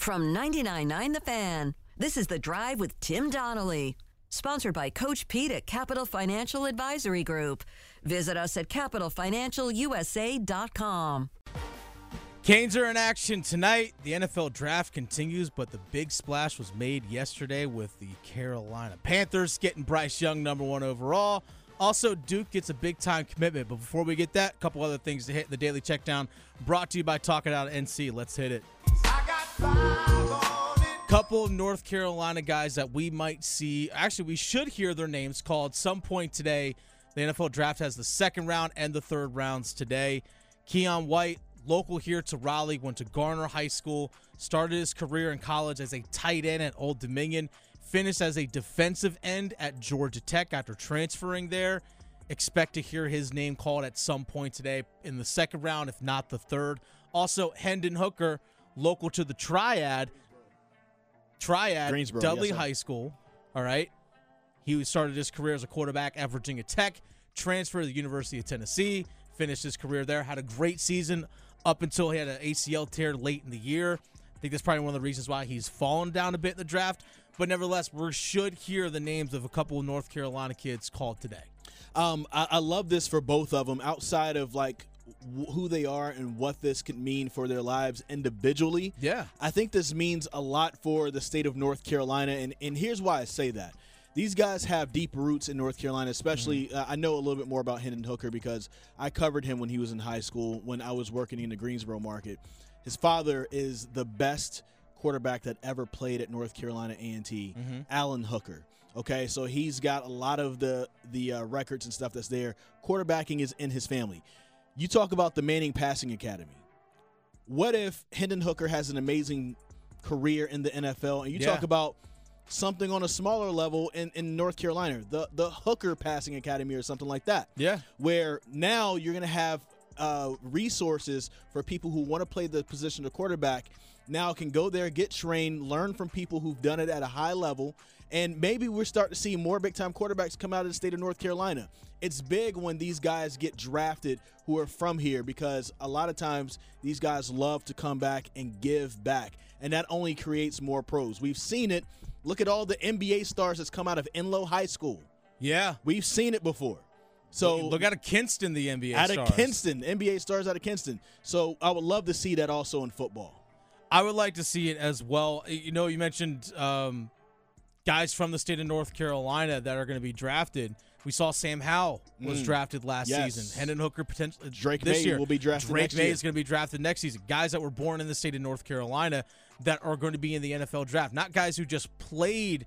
From 99.9 The Fan, this is The Drive with Tim Donnelly. Sponsored by Coach Pete at Capital Financial Advisory Group. Visit us at capitalfinancialusa.com. Canes are in action tonight. The NFL draft continues, but the big splash was made yesterday with the Carolina Panthers getting Bryce Young number one overall. Also, Duke gets a big time commitment. But before we get that, a couple other things to hit the daily check down brought to you by Talking Out NC. Let's hit it. Couple of North Carolina guys that we might see. Actually, we should hear their names called some point today. The NFL draft has the second round and the third rounds today. Keion White, local here to Raleigh, went to Garner High School, started his career in college as a tight end at Old Dominion, finished as a defensive end at Georgia Tech after transferring there. Expect to hear his name called at some point today in the second round, if not the third. Also, Hendon Hooker, local to the Triad, Triad, Dudley yes. High School. All right. He started his career as a quarterback at Virginia Tech, transferred to the University of Tennessee, finished his career there, had a great season up until he had an ACL tear late in the year. I think that's probably one of the reasons why he's fallen down a bit in the draft. But nevertheless, we should hear the names of a couple of North Carolina kids called today. Um, I, I love this for both of them. Outside of like wh- who they are and what this could mean for their lives individually. Yeah. I think this means a lot for the state of North Carolina, and and here's why I say that. These guys have deep roots in North Carolina, especially. Mm-hmm. Uh, I know a little bit more about Hendon Hooker because I covered him when he was in high school when I was working in the Greensboro market. His father is the best quarterback that ever played at North Carolina A&T, Mm-hmm. Alan Hooker. Okay, so he's got a lot of the the uh, records and stuff that's there. Quarterbacking is in his family. You talk about the Manning Passing Academy. What if Hendon Hooker has an amazing career in the NFL, and you Yeah. talk about something on a smaller level in, in North Carolina, the the Hooker Passing Academy or something like that? Yeah. where now you're going to have uh, resources for people who want to play the position of quarterback. Now can go there, get trained, learn from people who've done it at a high level, and maybe we're starting to see more big time quarterbacks come out of the state of North Carolina. It's big when these guys get drafted who are from here because a lot of times these guys love to come back and give back, and that only creates more pros. We've seen it. Look at all the NBA stars that's come out of Enlow High School. Yeah. We've seen it before. So Look out of Kinston, the NBA out stars. of Kinston, NBA stars out of Kinston. So I would love to see that also in football. I would like to see it as well. You know, you mentioned um, guys from the state of North Carolina that are going to be drafted. We saw Sam Howell was drafted last Mm. Yes. season. Hendon Hooker potentially Drake this Maye year will be drafted Drake Maye year. is going to be drafted next season. Guys that were born in the state of North Carolina that are going to be in the NFL draft, not guys who just played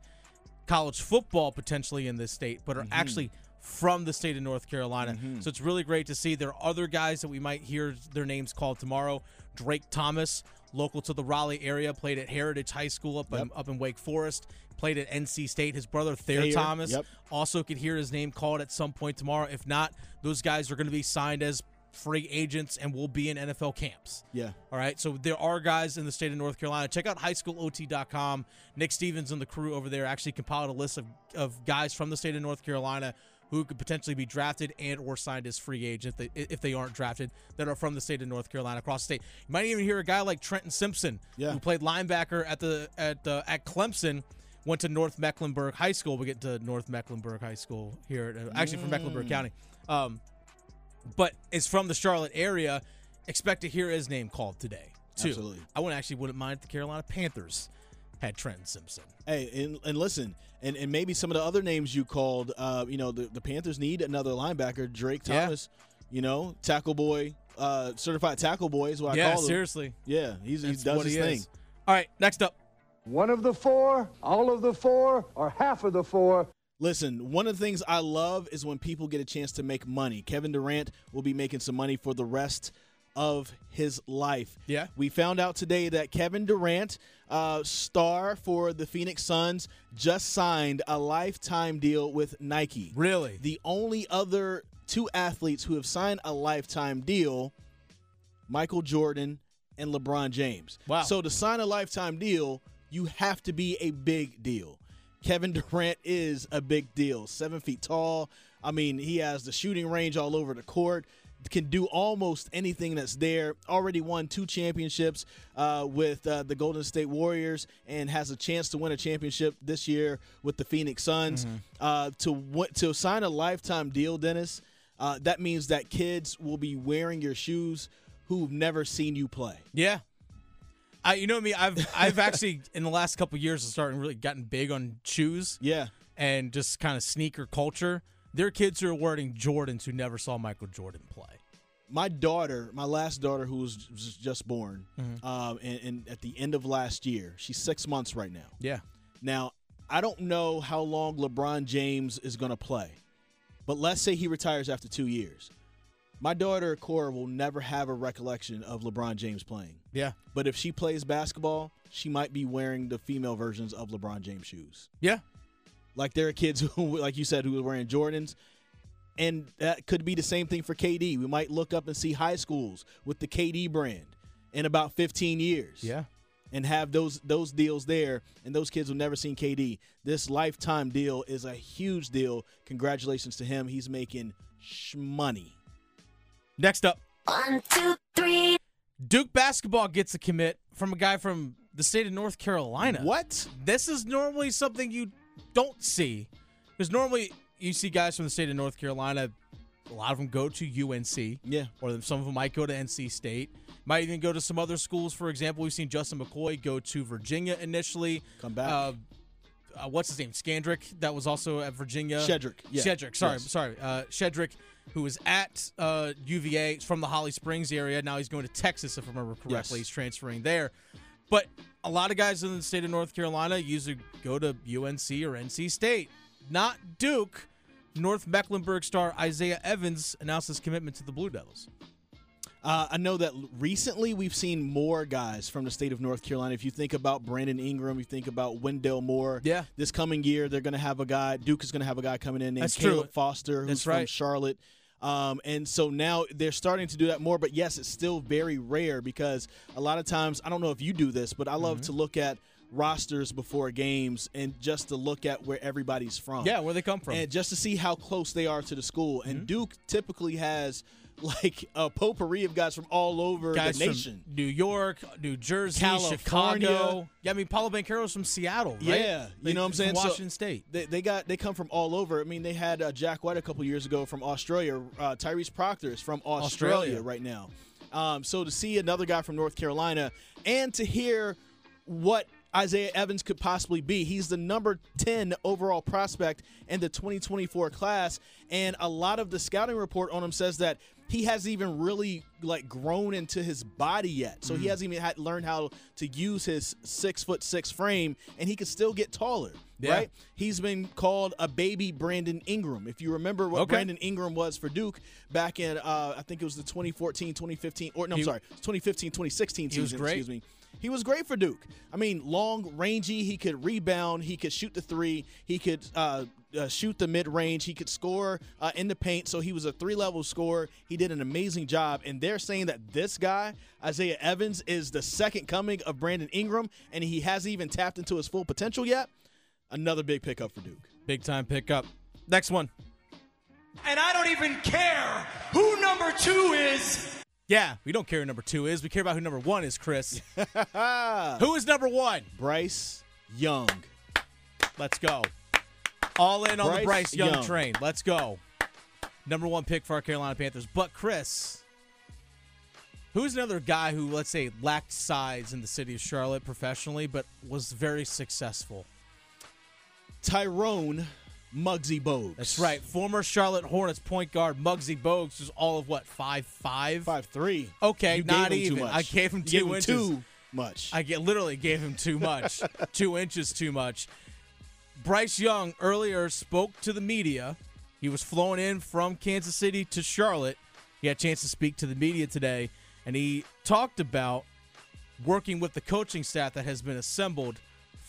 college football potentially in this state, but are Mm-hmm. actually from the state of North Carolina. So it's really great to see. There are other guys that we might hear their names called tomorrow. Drake Thomas, local to the Raleigh area, played at Heritage High School up in, up in Wake Forest. Played at NC State. His brother Thayer Thayer, Thomas yep. also could hear his name called at some point tomorrow. If not, those guys are going to be signed as free agents and will be in NFL camps. Yeah. All right. So there are guys in the state of North Carolina. Check out highschoolot.com. Nick Stevens and the crew over there actually compiled a list of, of guys from the state of North Carolina who could potentially be drafted and or signed as free agents if they, if they aren't drafted that are from the state of North Carolina across the state. You might even hear a guy like Trenton Simpson Yeah. who played linebacker at the at the at Clemson. Went to North Mecklenburg High School. We get to North Mecklenburg High School here, uh, actually from Mecklenburg County. Um, but is from the Charlotte area. Expect to hear his name called today too. Absolutely. I wouldn't actually wouldn't mind the Carolina Panthers had Trenton Simpson. Hey, and, and listen, and, and maybe some of the other names you called, uh, you know, the, the Panthers need another linebacker. Drake Thomas, Yeah. Thomas, you know, tackle boy, uh, certified tackle boy is what I call him. seriously. Yeah, he's, he does what his he thing. is. All right, next up. One of the four, all of the four, or half of the four. Listen, one of the things I love is when people get a chance to make money. Kevin Durant will be making some money for the rest of his life. Yeah. We found out today that Kevin Durant, uh, star for the Phoenix Suns, just signed a lifetime deal with Nike. Really? The only other two athletes who have signed a lifetime deal, Michael Jordan and LeBron James. Wow. So to sign a lifetime deal, you have to be a big deal. Kevin Durant is a big deal. Seven feet tall. I mean, he has the shooting range all over the court. Can do almost anything that's there. Already won two championships uh, with uh, the Golden State Warriors, and has a chance to win a championship this year with the Phoenix Suns. Uh, to w- to sign a lifetime deal, Dennis, uh, that means that kids will be wearing your shoes who've never seen you play. Yeah. I, you know me. I've I've actually in the last couple years of years starting really gotten big on shoes Yeah. and just kind of sneaker culture. There are kids who are wearing Jordans who never saw Michael Jordan play. my daughter, my last daughter, who was just born, um, and, and at the end of last year, she's six months right now. Yeah. Now, I don't know how long LeBron James is going to play, but let's say he retires after two years. My daughter Cora will never have a recollection of LeBron James playing. Yeah. But if she plays basketball, she might be wearing the female versions of LeBron James shoes. Yeah. Like there are kids who, like you said, who are wearing Jordans, and that could be the same thing for KD. We might look up and see high schools with the KD brand in about 15 years. Yeah. And have those those deals there, and those kids will never seen KD. This lifetime deal is a huge deal. Congratulations to him. He's making sh money. Next up, One, two, three. Duke basketball gets a commit from a guy from the state of North Carolina. What? This is normally something you don't see. Because normally you see guys from the state of North Carolina, a lot of them go to UNC. Yeah. Or some of them might go to NC State. Might even go to some other schools. For example, we've seen Justin McKoy go to Virginia initially. Come back. Uh, uh, what's his name? Skandrick, that was also at Virginia. Shedrick, yeah. Shedrick, sorry, Yes. sorry. Uh, Shedrick, who was at uh, UVA from the Holly Springs area. Now he's going to Texas, if I remember correctly. Yes. He's transferring there. But a lot of guys in the state of North Carolina usually go to UNC or NC State, not Duke. North Mecklenburg star Isaiah Evans announced his commitment to the Blue Devils. Uh, I know that recently we've seen more guys from the state of North Carolina. If you think about Brandon Ingram, you think about Wendell Moore. Yeah. This coming year, they're going to have a guy. Duke is going to have a guy coming in named That's true. Caleb Foster, who's That's from right. Charlotte. Um, and so now they're starting to do that more. But yes, it's still very rare because a lot of times, I don't know if you do this, but I love Mm-hmm. to look at rosters before games and just to look at where everybody's from. Yeah, where they come from. And just to see how close they are to the school. Mm-hmm. And Duke typically has like a potpourri of guys from all over guys the nation. New York, New Jersey, California. Chicago. Yeah, I mean Paolo Banchero's from Seattle, right? Yeah, you know what I'm saying? So- Washington State. They, they got they come from all over. I mean, they had uh, Jack White a couple years ago from Australia. Uh, Tyrese Proctor is from Australia, Australia. right now. Um, so to see another guy from North Carolina and to hear what Isaiah Evans could possibly be, he's the number 10 overall prospect in the 2024 class, and a lot of the scouting report on him says that he hasn't even really like grown into his body yet. So he hasn't even had learned how to use his six foot six frame, and he could still get taller. Yeah. Right? He's been called a baby Brandon Ingram. If you remember what Okay. Brandon Ingram was for Duke back in, uh, I think it was the 2014, 2015, or no, I'm sorry, 2015, 2016 He was season. great. Excuse me. He was great for Duke. I mean, long, rangy. He could rebound. He could shoot the three. He could uh, uh, shoot the mid range. He could score uh, in the paint. So he was a three level scorer. He did an amazing job. And they're saying that this guy, Isaiah Evans, is the second coming of Brandon Ingram, and he hasn't even tapped into his full potential yet. Another big pickup for Duke. Big time pickup. Next one. And I don't even care who number two is. Yeah, we don't care who number two is. We care about who number one is, Chris. who is number one? Bryce Young. Let's go. All in on the Bryce Bryce Young, Young. train. Let's go. Number one pick for our Carolina Panthers. But Chris, who's another guy who, let's say, lacked size in the city of Charlotte professionally, but was very successful? Tyrone Muggsy Bogues. That's right. Former Charlotte Hornets point guard Muggsy Bogues was all of what five five. Five three. Okay, You not even. Too much. I gave him two gave him inches. Too much. I get, literally gave him too much, two inches too much. Bryce Young earlier spoke to the media. He was flown in from Kansas City to Charlotte. He had a chance to speak to the media today, and he talked about working with the coaching staff that has been assembled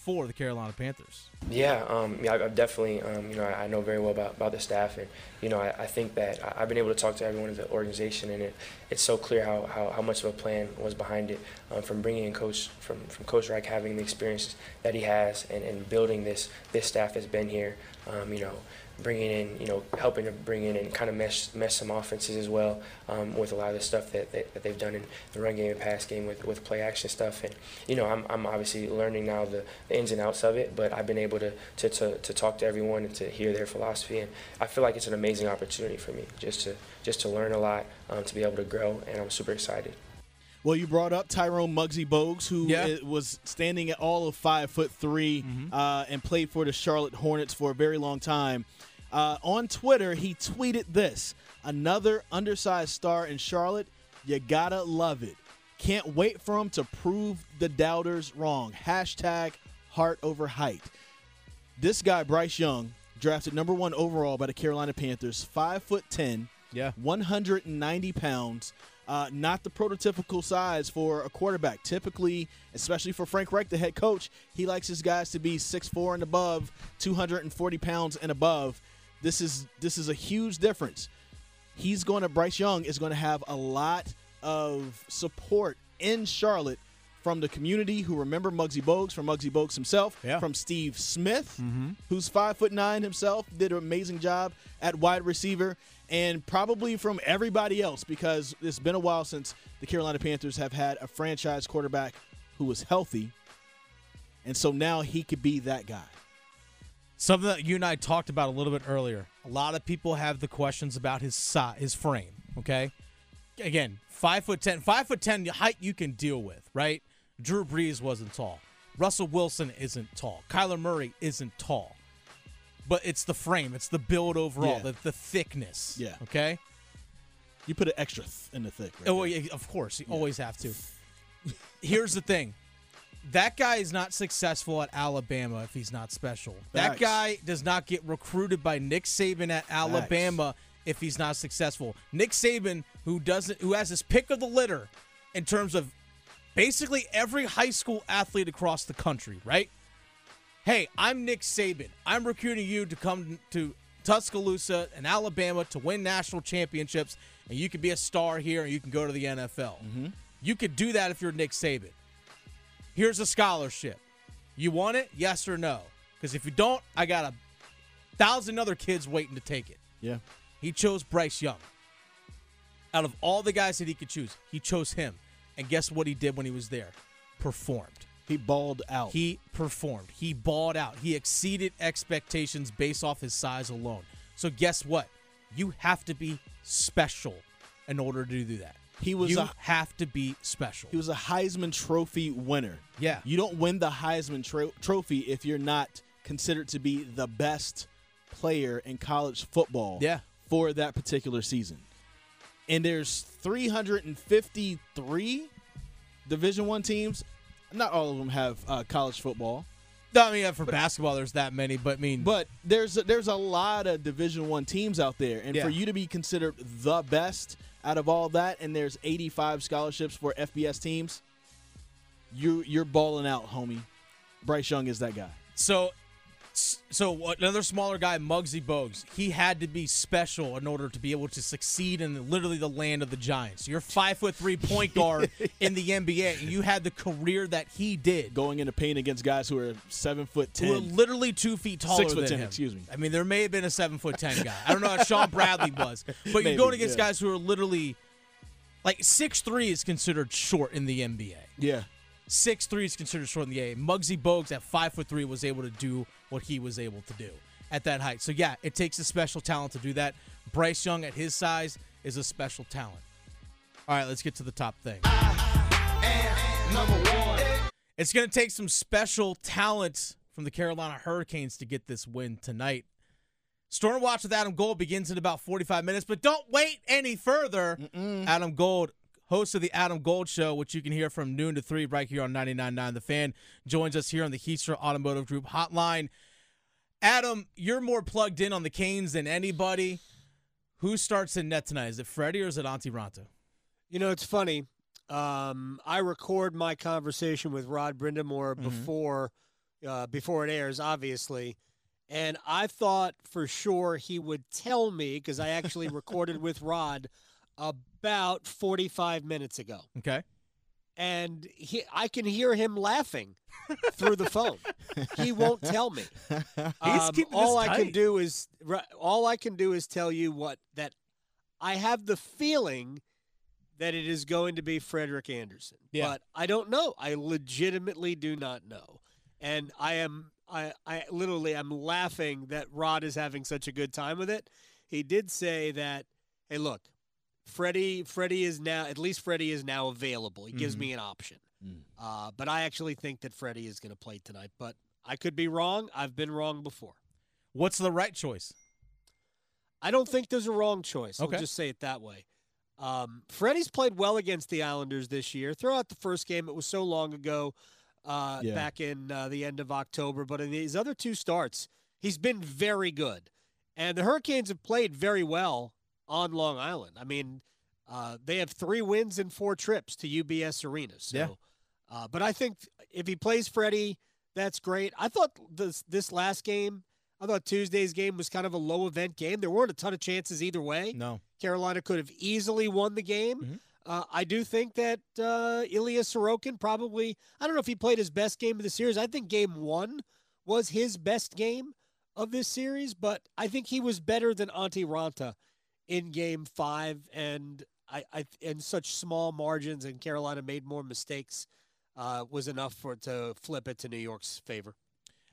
for the Carolina Panthers. Yeah, um, yeah, I've- definitely, um, you know, I know very well about, about the staff, and you know, I, I think that I- I've been able to talk to everyone in the organization, and it, it's so clear how, how, how much of a plan was behind it, um, from bringing in coach from, from Coach Reich having the experience that he has, and, and building this this staff that's been here. Um, you know, bringing in, you know, helping to bring in and kind of mesh mesh some offenses as well um, with a lot of the stuff that, that, that they've done in the run game and pass game with, with play action stuff. And you know, I'm, I'm obviously learning now the, the ins and outs of it, but I've been able to, to, to, to talk to everyone and to hear their philosophy, and I feel like it's an amazing opportunity for me just to just to learn a lot, um, to be able to grow, and I'm super excited. Well, you brought up Tyrone Muggsy Bogues, who Yeah. was standing at all of five foot 3 uh, and played for the Charlotte Hornets for a very long time. Uh, on Twitter, he tweeted this: "Another undersized star in Charlotte. You gotta love it. Can't wait for him to prove the doubters wrong." Hashtag heart over height. This guy, Bryce Young, drafted number one overall by the Carolina Panthers, five foot ten, Yeah. 190 pounds. Uh, not the prototypical size for a quarterback. Typically, especially for Frank Reich, the head coach, he likes his guys to be 6'4 and above, 240 pounds and above. This is this is a huge difference. He's going to Bryce Young is going to have a lot of support in Charlotte from the community who remember Muggsy Bogues, from Muggsy Bogues himself, Yeah. from Steve Smith, mm-hmm. who's five foot nine himself, did an amazing job at wide receiver, and probably from everybody else because it's been a while since the Carolina Panthers have had a franchise quarterback who was healthy, and so now he could be that guy. Something that you and I talked about a little bit earlier. A lot of people have the questions about his size, his frame. Okay, again, five foot ten, five foot ten height you can deal with, right? Drew Brees wasn't tall. Russell Wilson isn't tall. Kyler Murray isn't tall. But it's the frame, it's the build overall, Yeah. the, the thickness. Yeah. Okay. You put an extra th in the thick. Right Oh, yeah, of course. You always have to. Here's the thing. That guy is not successful at Alabama if he's not special. That guy does not get recruited by Nick Saban at Alabama if he's not successful. Nick Saban, who doesn't who has his pick of the litter in terms of basically every high school athlete across the country, right? Hey, I'm Nick Saban. I'm recruiting you to come to Tuscaloosa and Alabama to win national championships, and you can be a star here and you can go to the NFL. Mm-hmm. You could do that if you're Nick Saban. Here's a scholarship. You want it? Yes or no? Because if you don't, I got a thousand other kids waiting to take it. yeah. He chose Bryce Young. Out of all the guys that he could choose, he chose him. And guess what he did when he was there? Performed. He balled out. He performed. He balled out. He exceeded expectations based off his size alone. So guess what? You have to be special in order to do that. He was You a- have to be special. He was a Heisman Trophy winner. Yeah. You don't win the Heisman tro- Trophy if you're not considered to be the best player in college football Yeah. for that particular season. And there's 353 Division 1 teams. Not all of them have uh, college football, I mean, for basketball, there's that many, but I mean, but there's a, there's a lot of Division 1 teams out there and Yeah. for you to be considered the best out of all that and there's 85 scholarships for FBS teams, you you're balling out, homie. Bryce Young is that guy. So, so another smaller guy, Muggsy Bogues, he had to be special in order to be able to succeed in literally the land of the Giants. You're five foot three point guard in the NBA, and you had the career that he did. Going into pain against guys who are seven foot ten. Who are literally two feet taller Six foot than 10, him. excuse me. I mean, there may have been a seven foot ten guy. I don't know how Shawn Bradley was, but Maybe, you're going against yeah. guys who are literally like six three is considered short in the NBA. yeah. Six three is considered short in the A. Muggsy Bogues at five foot three was able to do what he was able to do at that height. So yeah, it takes a special talent to do that. Bryce Young at his size is a special talent. All right, let's get to the top thing. It's going to take some special talent from the Carolina Hurricanes to get this win tonight. Storm Watch with Adam Gold begins in about 45 minutes, but don't wait any further. Adam Gold, host of the Adam Gold Show, which you can hear from noon to 3 right here on 99.9 The Fan, joins us here on the Heaster Automotive Group hotline. Adam, you're more plugged in on the Canes than anybody. Who starts in net tonight? Is it Freddie or is it Antti Raanta? You know, it's funny. Um, I record my conversation with Rod Brind'Amour before uh, before it airs, obviously, and I thought for sure he would tell me because I actually recorded with Rod about 45 minutes ago. Okay. and he, I can hear him laughing through the phone. He won't tell me. Um, all I can do is all I can do is tell you what that I have the feeling that it is going to be Frederik Andersen. Yeah. But I don't know. I legitimately do not know. And I am I, I literally I'm laughing that Rod is having such a good time with it. He did say that, hey look, Freddie Freddie is now at least Freddie is now available. He gives me an option. Uh, but I actually think that Freddie is going to play tonight. But I could be wrong. I've been wrong before. What's the right choice? I don't think there's a wrong choice. Okay. I'll just say it that way. Um, Freddie's played well against the Islanders this year. Throw out the first game; it was so long ago, uh, Yeah. back in uh, the end of October. But in these other two starts, he's been very good, and the Hurricanes have played very well on Long Island. I mean, uh, they have three wins in four trips to UBS Arena. So, Yeah. uh, but I think if he plays Freddie, that's great. I thought this this last game. I thought Tuesday's game was kind of a low event game. There weren't a ton of chances either way. No. Carolina could have easily won the game. Mhm. Uh, I do think that uh, Ilya Sorokin probably, I don't know if he played his best game of the series. I think game one was his best game of this series, but I think he was better than Antti Raanta in game five. And I, I in such small margins, and Carolina made more mistakes, uh, was enough for to flip it to New York's favor.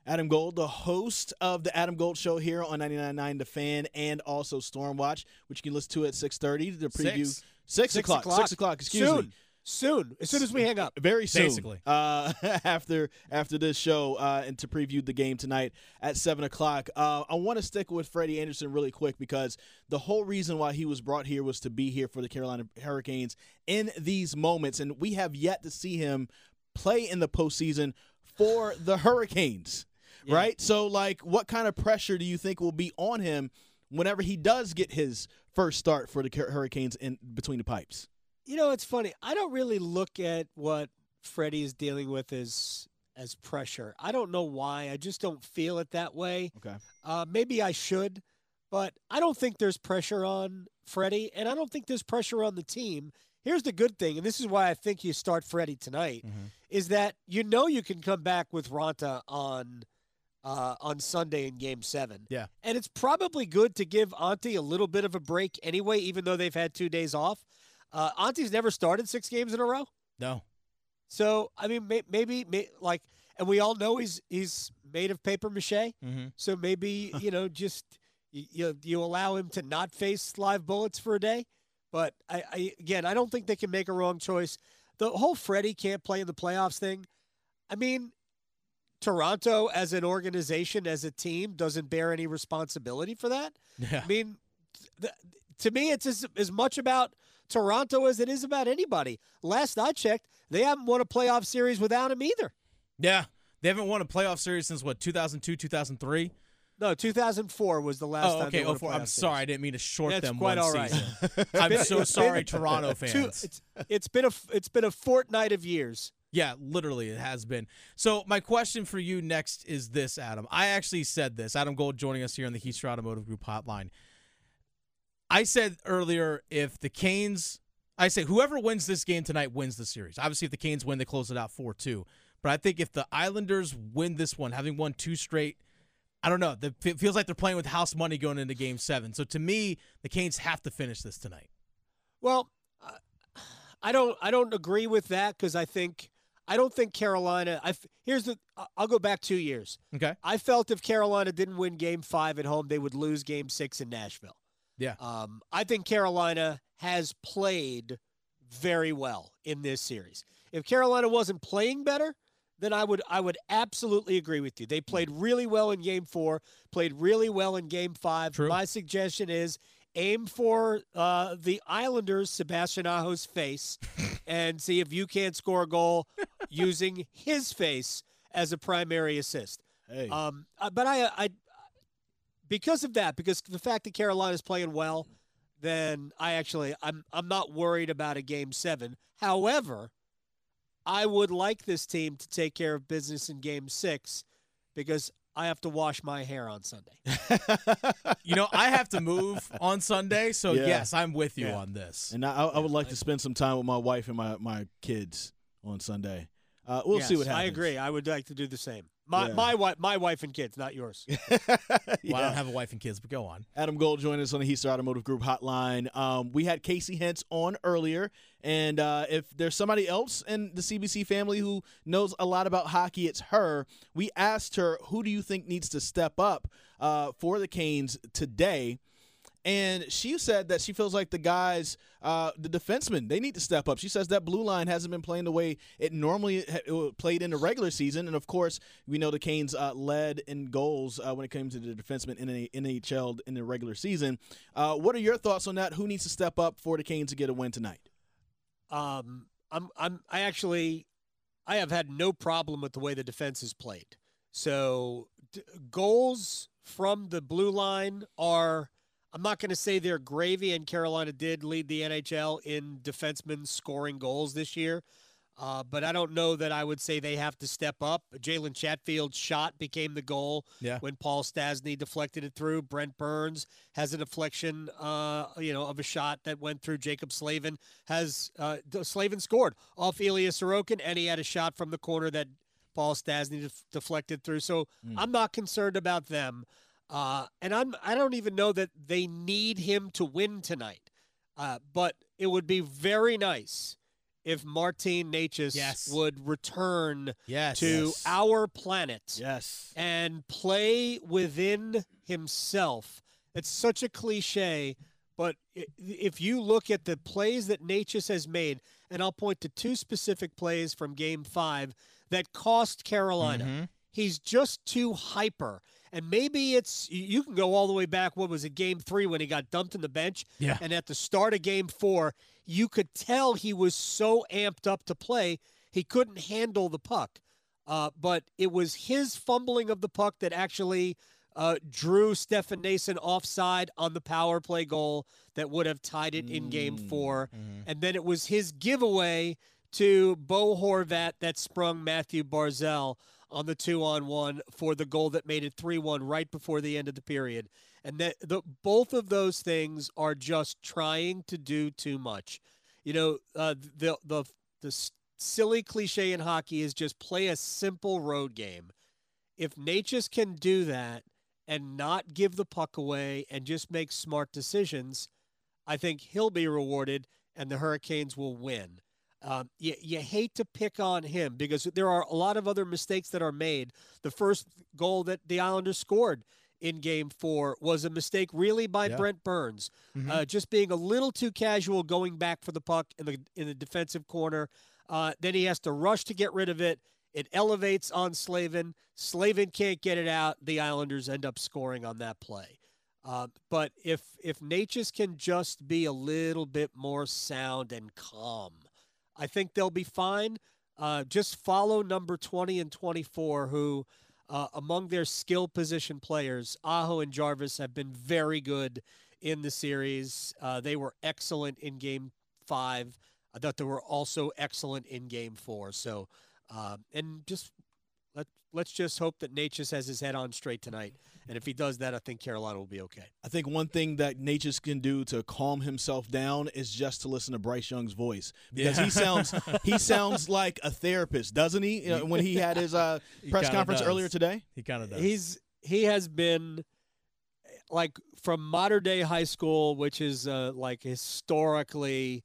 Adam Gold, the host of the Adam Gold Show here on 99.9 The Fan and also Stormwatch, which you can listen to at 6.30 to preview. Six. Six, Six o'clock. o'clock. Six o'clock, excuse soon, me. Soon, as soon as we hang up. Very soon, Basically. uh, after after this show, uh, and to preview the game tonight at seven o'clock. Uh, I want to stick with Freddie Andersen really quick because the whole reason why he was brought here was to be here for the Carolina Hurricanes in these moments, and we have yet to see him play in the postseason for the Hurricanes. Right? So, like, what kind of pressure do you think will be on him whenever he does get his first start for the Hurricanes in between the pipes? You know, it's funny. I don't really look at what Freddie is dealing with as as pressure. I don't know why. I just don't feel it that way. Okay. Uh, maybe I should, but I don't think there's pressure on Freddie, and I don't think there's pressure on the team. Here's the good thing, and this is why I think you start Freddie tonight, is that you know you can come back with Raanta on uh, on Sunday in Game Seven. Yeah. and it's probably good to give Antti a little bit of a break anyway, even though they've had two days off. Uh, Antti's never started six games in a row. No. So I mean, may, maybe may, like, and we all know he's he's made of paper mache. Mm-hmm. So maybe you know, just you, you allow him to not face live bullets for a day. But I, I again, I don't think they can make a wrong choice. The whole Freddie can't play in the playoffs thing. I mean, Toronto as an organization, as a team, doesn't bear any responsibility for that. Yeah. I mean, th- to me, it's as, as much about Toronto as it is about anybody. Last I checked, they haven't won a playoff series without him either. Yeah. They haven't won a playoff series since what, 2002, 2003? No, 2004 was the last Oh, time. okay. they won Oh. I'm playoff sorry. I didn't mean to short That's them quite one all right. season. I'm so sorry, Toronto Two- fans. it's, it's been a it's been a fortnight of years. Yeah, literally, it has been. So, my question for you next is this, Adam. I actually said this. Adam Gold joining us here on the Heaster Automotive Group hotline. I said earlier if the Canes, I say whoever wins this game tonight wins the series. Obviously, if the Canes win, they close it out 4 2. But I think if the Islanders win this one, having won two straight, I don't know. It feels like they're playing with house money going into game seven. So, to me, the Canes have to finish this tonight. Well, I don't I don't agree with that because I think I don't think Carolina. I here's the I'll go back two years. Okay. I felt if Carolina didn't win Game Five at home, they would lose Game Six in Nashville. Yeah. Um, I think Carolina has played very well in this series. If Carolina wasn't playing better, then I would I would absolutely agree with you. They played really well in Game Four, played really well in Game Five. True. My suggestion is aim for uh, the Islanders' Sebastian Aho's face and see if you can't score a goal using his face as a primary assist. Hey. Um, uh, but I, I, because of that, because the fact that Carolina's playing well, then I actually I'm I'm not worried about a game seven. However, I would like this team to take care of business in game six because I have to wash my hair on Sunday. You know, I have to move on Sunday. So, Yeah. yes, I'm with you Yeah. on this. And I, I would like to spend some time with my wife and my, my kids on Sunday. Uh, we'll see what happens. I agree. I would like to do the same. My Yeah. my wife, my wife and kids, not yours. Well, I don't have a wife and kids, but go on. Adam Gold joined us on the Heaster Automotive Group hotline. Um, we had Casey Hentz on earlier, and uh, if there's somebody else in the CBC family who knows a lot about hockey, it's her. We asked her, who do you think needs to step up uh, for the Canes today? And she said that she feels like the guys, uh, the defensemen, they need to step up. She says that blue line hasn't been playing the way it normally it played in the regular season. And of course, we know the Canes uh, led in goals uh, when it came to the defensemen in the NHL in the regular season. Uh, what are your thoughts on that? Who needs to step up for the Canes to get a win tonight? Um, I'm I'm I actually I have had no problem with the way the defense is played. So d- goals from the blue line are I'm not going to say they're gravy, and Carolina did lead the NHL in defensemen scoring goals this year. Uh, but I don't know that I would say they have to step up. Jalen Chatfield's shot became the goal Yeah. when Paul Stastny deflected it through. Brent Burns has a deflection, uh, you know, of a shot that went through. Jaccob Slavin has uh, Slavin scored off Ilya Sorokin, and he had a shot from the corner that Paul Stastny def- deflected through. So I'm not concerned about them, uh, and I'm I don't even know that they need him to win tonight. Uh, but it would be very nice if Martin Necas Yes. would return Yes. to Yes. our planet Yes. and play within himself. It's such a cliche, but if you look at the plays that Necas has made, and I'll point to two specific plays from Game Five that cost Carolina. He's just too hyper. And maybe it's you can go all the way back. What was it, game three when he got dumped in the bench? Yeah. And at the start of game four, you could tell he was so amped up to play, he couldn't handle the puck. Uh, but it was his fumbling of the puck that actually uh, drew Stefan Noesen offside on the power play goal that would have tied it in game 4 And then it was his giveaway to Bo Horvat that sprung Mathew Barzal on the two on one for the goal that made it 3 1 right before the end of the period. And that the both of those things are just trying to do too much. You know, uh, the the the silly cliche in hockey is just play a simple road game. If Necas can do that and not give the puck away and just make smart decisions, I think he'll be rewarded and the Hurricanes will win. Um, you, you hate to pick on him because there are a lot of other mistakes that are made. The first goal that the Islanders scored in game four was a mistake really by Yeah. Brent Burns. Uh, just being a little too casual going back for the puck in the in the defensive corner. Uh, then he has to rush to get rid of it. It elevates on Slavin. Slavin can't get it out. The Islanders end up scoring on that play. Uh, but if if Necas can just be a little bit more sound and calm, I think they'll be fine. Uh, just follow number 20 and 24, who uh, among their skill position players, Aho and Jarvis have been very good in the series. Uh, they were excellent in game five. I thought they were also excellent in game four. So, uh, and just let, let's just hope that Necas has his head on straight tonight. And if he does that, I think Carolina will be okay. I think one thing that Necas can do to calm himself down is just to listen to Bryce Young's voice because he sounds he sounds like a therapist, doesn't he? You know, when he had his uh, press conference does. earlier today. He kind of does. He's he has been like from Mater Dei high school, which is uh, like historically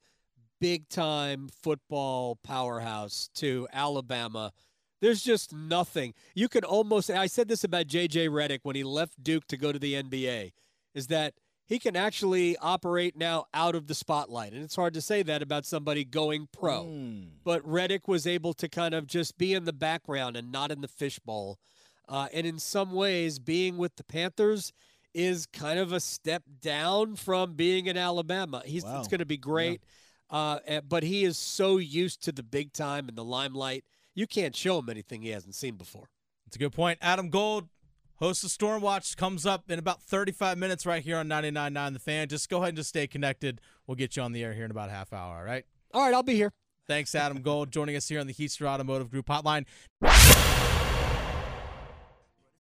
big time football powerhouse, to Alabama. There's just nothing. You can almost. I said this about J.J. Redick when he left Duke to go to the NBA, is that he can actually operate now out of the spotlight, and it's hard to say that about somebody going pro Hmm. but Redick was able to kind of just be in the background and not in the fishbowl. Uh, and in some ways, being with the Panthers is kind of a step down from being in Alabama. He's Wow. it's going to be great, uh, eh, but he is so used to the big time and the limelight. You can't show him anything he hasn't seen before. It's a good point. Adam Gold, host of Stormwatch, comes up in about 35 minutes right here on 99.9 The Fan. Just go ahead and just stay connected. We'll get you on the air here in about a half hour, all right? All right, I'll be here. Thanks, Adam Gold, joining us here on the Heaster Automotive Group Hotline.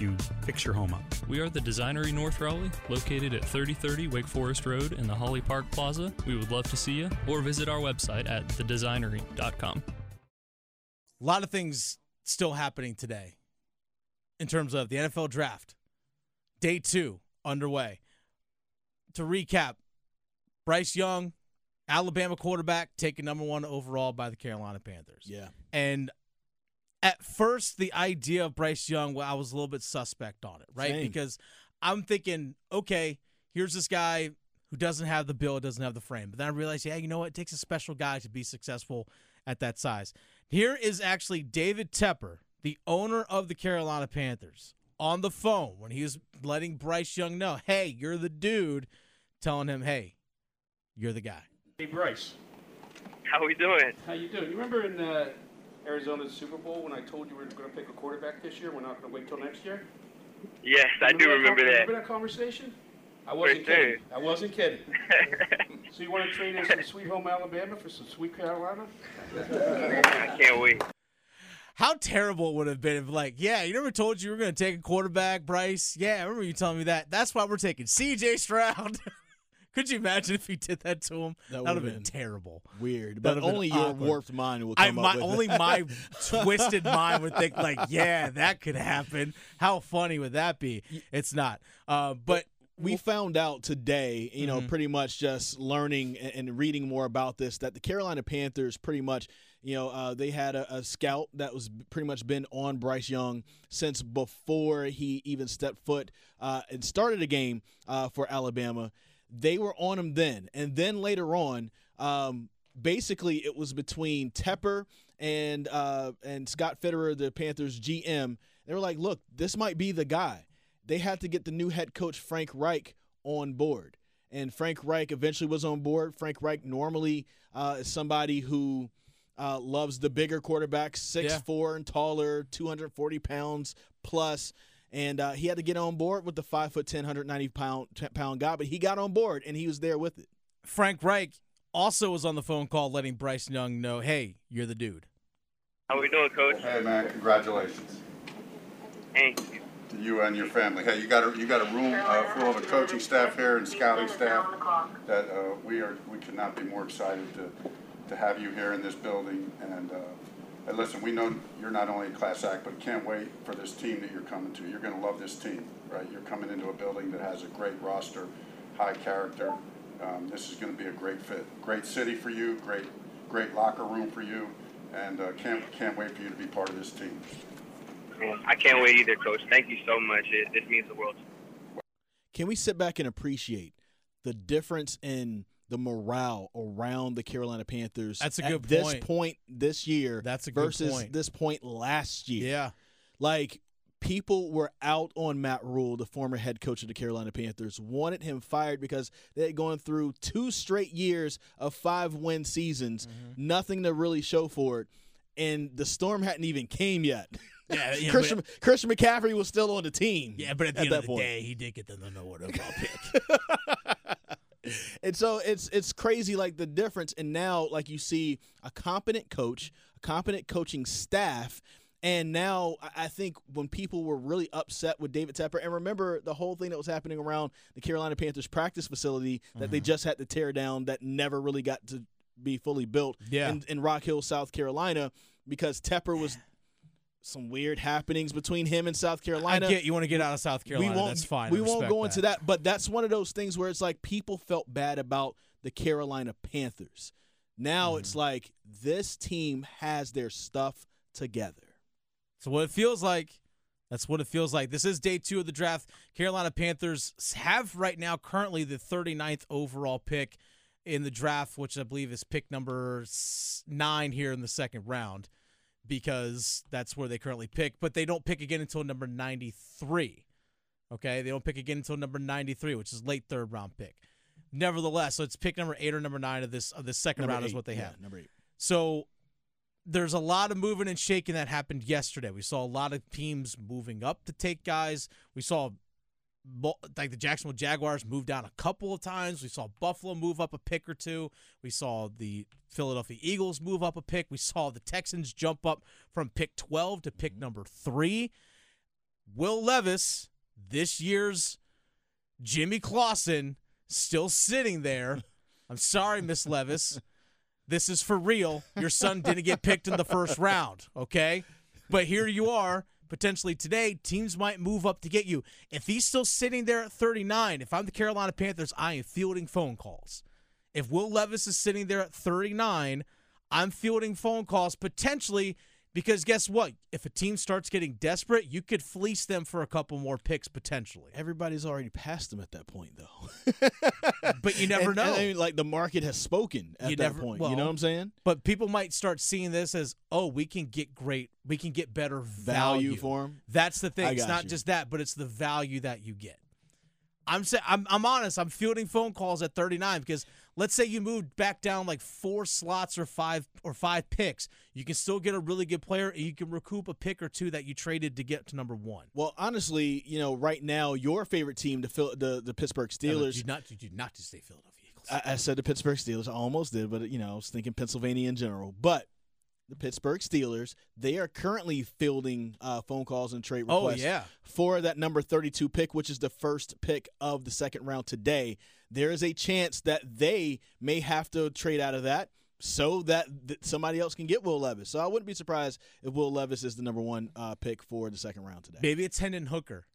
you fix your home up. We are the Designery North Raleigh, located at 3030 Wake Forest Road in the Holly Park Plaza. We would love to see you, or visit our website at thedesignery.com. A lot of things still happening today in terms of the NFL draft. Day two underway. To recap, Bryce Young, Alabama quarterback, taken number one overall by the Carolina Panthers. Yeah. And at first, the idea of Bryce Young, well, I was a little bit suspect on it, right? Same. Because I'm thinking, okay, here's this guy who doesn't have the build, doesn't have the frame. But then I realized, yeah, you know what? It takes a special guy to be successful at that size. Here is actually David Tepper, the owner of the Carolina Panthers, on the phone when he was letting Bryce Young know, hey, you're the dude, telling him, hey, you're the guy. Hey Bryce, How we doing? how you doing? You remember in uh, Arizona's Super Bowl when I told you we were going to pick a quarterback this year? We're not going to wait till next year. Yes, I do remember con- that. Remember that conversation? I wasn't sure. kidding. I wasn't kidding. so you want to trade us some sweet home Alabama for some sweet Carolina? I can't wait. How terrible it would have been if, like, yeah, you never told you we were going to take a quarterback, Bryce. Yeah, I remember you telling me that. That's why we're taking C.J. Stroud. Could you imagine if he did that to him? That would have been, been terrible. Weird, but only your awkward. warped mind will I come my, up with only it. my twisted mind would think like, yeah, that could happen. How funny would that be? It's not. Uh, but we found out today, you know, Mhm. pretty much just learning and, and reading more about this, that the Carolina Panthers pretty much, you know, uh, they had a, a scout that was pretty much been on Bryce Young since before he even stepped foot uh, and started a game uh, for Alabama. They were on him then, and then later on, um, basically it was between Tepper and uh, and Scott Fitterer, the Panthers GM. They were like, "Look, this might be the guy." They had to get the new head coach Frank Reich on board, and Frank Reich eventually was on board. Frank Reich normally uh, is somebody who uh, loves the bigger quarterbacks, six Yeah. four and taller, two hundred forty pounds plus. And uh, he had to get on board with the five foot 10, 190 pound pound guy, but he got on board and he was there with it. Frank Reich also was on the phone call letting Bryce Young know, hey, you're the dude. How we doing, Coach? Hey man, congratulations Thank you. to you and your family. Hey, you got a you got a room uh, full of a coaching staff here and scouting staff that uh, we are we could not be more excited to to have you here in this building. And uh, and listen, we know you're not only a class act, but can't wait for this team that you're coming to. You're going to love this team, right? You're coming into a building that has a great roster, high character. Um, this is going to be a great fit. Great city for you. Great great locker room for you. And uh, can't can't wait for you to be part of this team. Well, I can't wait either, Coach. Thank you so much. It, this means the world. Can we sit back and appreciate the difference in the morale around the Carolina Panthers That's a at good this point. point this year That's a good versus point. this point last year? Yeah. Like people were out on Matt Rhule, the former head coach of the Carolina Panthers, wanted him fired because they had gone through two straight years of five win seasons, Mm-hmm. nothing to really show for it. And the storm hadn't even came yet. Yeah, yeah, Christian, but- Christian McCaffrey was still on the team. Yeah, but at the at end that of the point. day, he did get the number one overall pick. and so it's it's crazy like the difference. And now like you see a competent coach a competent coaching staff and now I- think when people were really upset with David Tepper, and remember the whole thing that was happening around the Carolina Panthers practice facility that they mm-hmm. just had to tear down, that never really got to be fully built Yeah. in, in Rock Hill, South Carolina, because Tepper was some weird happenings between him and South Carolina. I get you want to get out of South Carolina. we won't, That's fine. We won't go into that, but that's one of those things where it's like people felt bad about the Carolina Panthers. Now Mm-hmm. it's like this team has their stuff together. So what it feels like, that's what it feels like. This is day two of the draft. Carolina Panthers have right now currently the 39th overall pick in the draft, which I believe is pick number nine here in the second round. Because that's where they currently pick, but they don't pick again until number 93. Okay, they don't pick again until number 93, which is late third round pick. Nevertheless, so it's pick number eight or number nine of this of this second Number round is what they yeah, have. number eight. So there's a lot of moving and shaking that happened yesterday. We saw a lot of teams moving up to take guys. We saw like the Jacksonville Jaguars move down a couple of times. We saw Buffalo move up a pick or two. We saw the Philadelphia Eagles move up a pick. We saw the Texans jump up from pick 12 to pick mm-hmm. number 3. Will Levis, this year's Jimmy Clausen, still sitting there. I'm sorry, Miss Levis. This is for real. Your son didn't get picked in the first round, okay? But here you are. Potentially today, teams might move up to get you. If he's still sitting there at 39, if I'm the Carolina Panthers, I am fielding phone calls. If Will Levis is sitting there at 39, I'm fielding phone calls potentially because guess what? If a team starts getting desperate, you could fleece them for a couple more picks potentially. Everybody's already past them at that point, though. But you never And- know. and I mean, like the market has spoken at You that never- point. well, you know what I'm saying? But people might start seeing this as, oh, we can get great, we can get better Value value, them. That's the thing. It's not you. just that, but it's the value that you get. I'm saying, I'm, I'm honest. I'm fielding phone calls at 39 because let's say you moved back down like four slots or five or five picks, you can still get a really good player, and you can recoup a pick or two that you traded to get to number one. Well, honestly, you know, right now your favorite team, the Phil, the the Pittsburgh Steelers. Did not, did not just say Philadelphia Eagles. I, I said the Pittsburgh Steelers. I almost did, but you know, I was thinking Pennsylvania in general. But the Pittsburgh Steelers, they are currently fielding uh, phone calls and trade requests Oh, requests yeah. for that number 32 pick, which is the first pick of the second round today. There is a chance that they may have to trade out of that so that th- somebody else can get Will Levis. So I wouldn't be surprised if Will Levis is the number one uh, pick for the second round today. Maybe it's Hendon Hooker.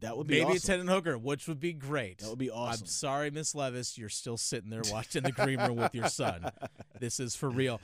That would be Maybe awesome. it's Hendon Hooker, which would be great. That would be awesome. I'm sorry, Miss Levis, you're still sitting there watching the green room with your son. This is for real.